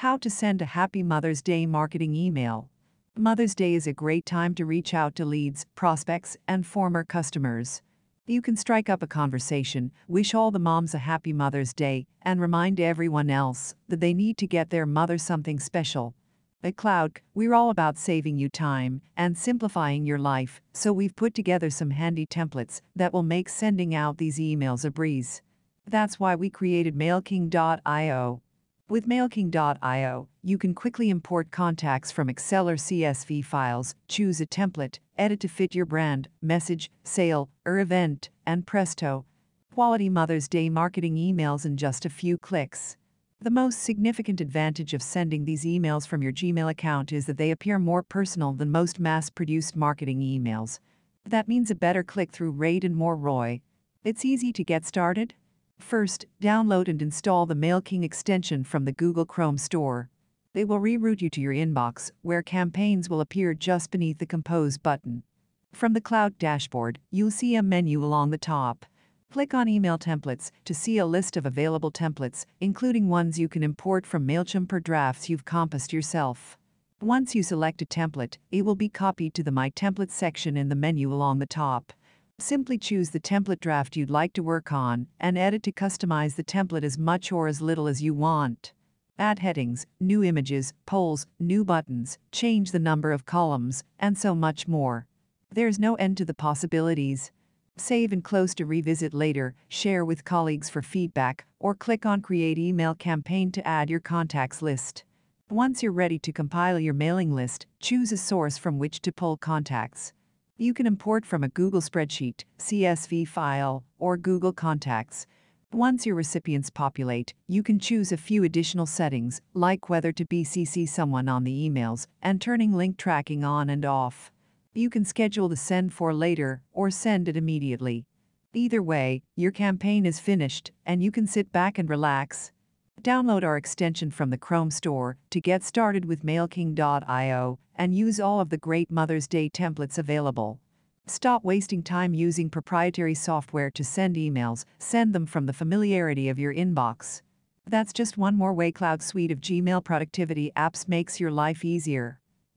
How to send a Happy Mother's Day marketing email. Mother's Day is a great time to reach out to leads, prospects, and former customers. You can strike up a conversation, wish all the moms a happy Mother's Day, and remind everyone else that they need to get their mother something special. At Cloud, we're all about saving you time and simplifying your life, so we've put together some handy templates that will make sending out these emails a breeze. That's why we created MailKing.io. With MailKing.io, you can quickly import contacts from Excel or CSV files, choose a template, edit to fit your brand, message, sale, or event, and presto. Quality Mother's Day marketing emails in just a few clicks. The most significant advantage of sending these emails from your Gmail account is that they appear more personal than most mass produced marketing emails. That means a better click through rate and more ROI. It's easy to get started. First, download and install the MailKing extension from the Google Chrome store. They will reroute you to your inbox, where campaigns will appear just beneath the Compose button. From the Cloud dashboard, you'll see a menu along the top. Click on Email Templates to see a list of available templates, including ones you can import from MailChimp or drafts you've compassed yourself. Once you select a template, it will be copied to the My Templates section in the menu along the top. Simply choose the template draft you'd like to work on and edit to customize the template as much or as little as you want. Add headings, new images, polls, new buttons, change the number of columns, and so much more. There's no end to the possibilities. Save and close to revisit later, share with colleagues for feedback, or click on Create Email Campaign to add your contacts list. Once you're ready to compile your mailing list, choose a source from which to pull contacts. You can import from a Google spreadsheet, CSV file, or Google Contacts. Once your recipients populate, you can choose a few additional settings, like whether to BCC someone on the emails and turning link tracking on and off. You can schedule the send for later or send it immediately. Either way, your campaign is finished and you can sit back and relax. Download our extension from the Chrome store to get started with MailKing.io and use all of the great Mother's Day templates available. Stop wasting time using proprietary software to send emails, send them from the familiarity of your inbox. That's just one more way Cloud Suite of Gmail productivity apps makes your life easier.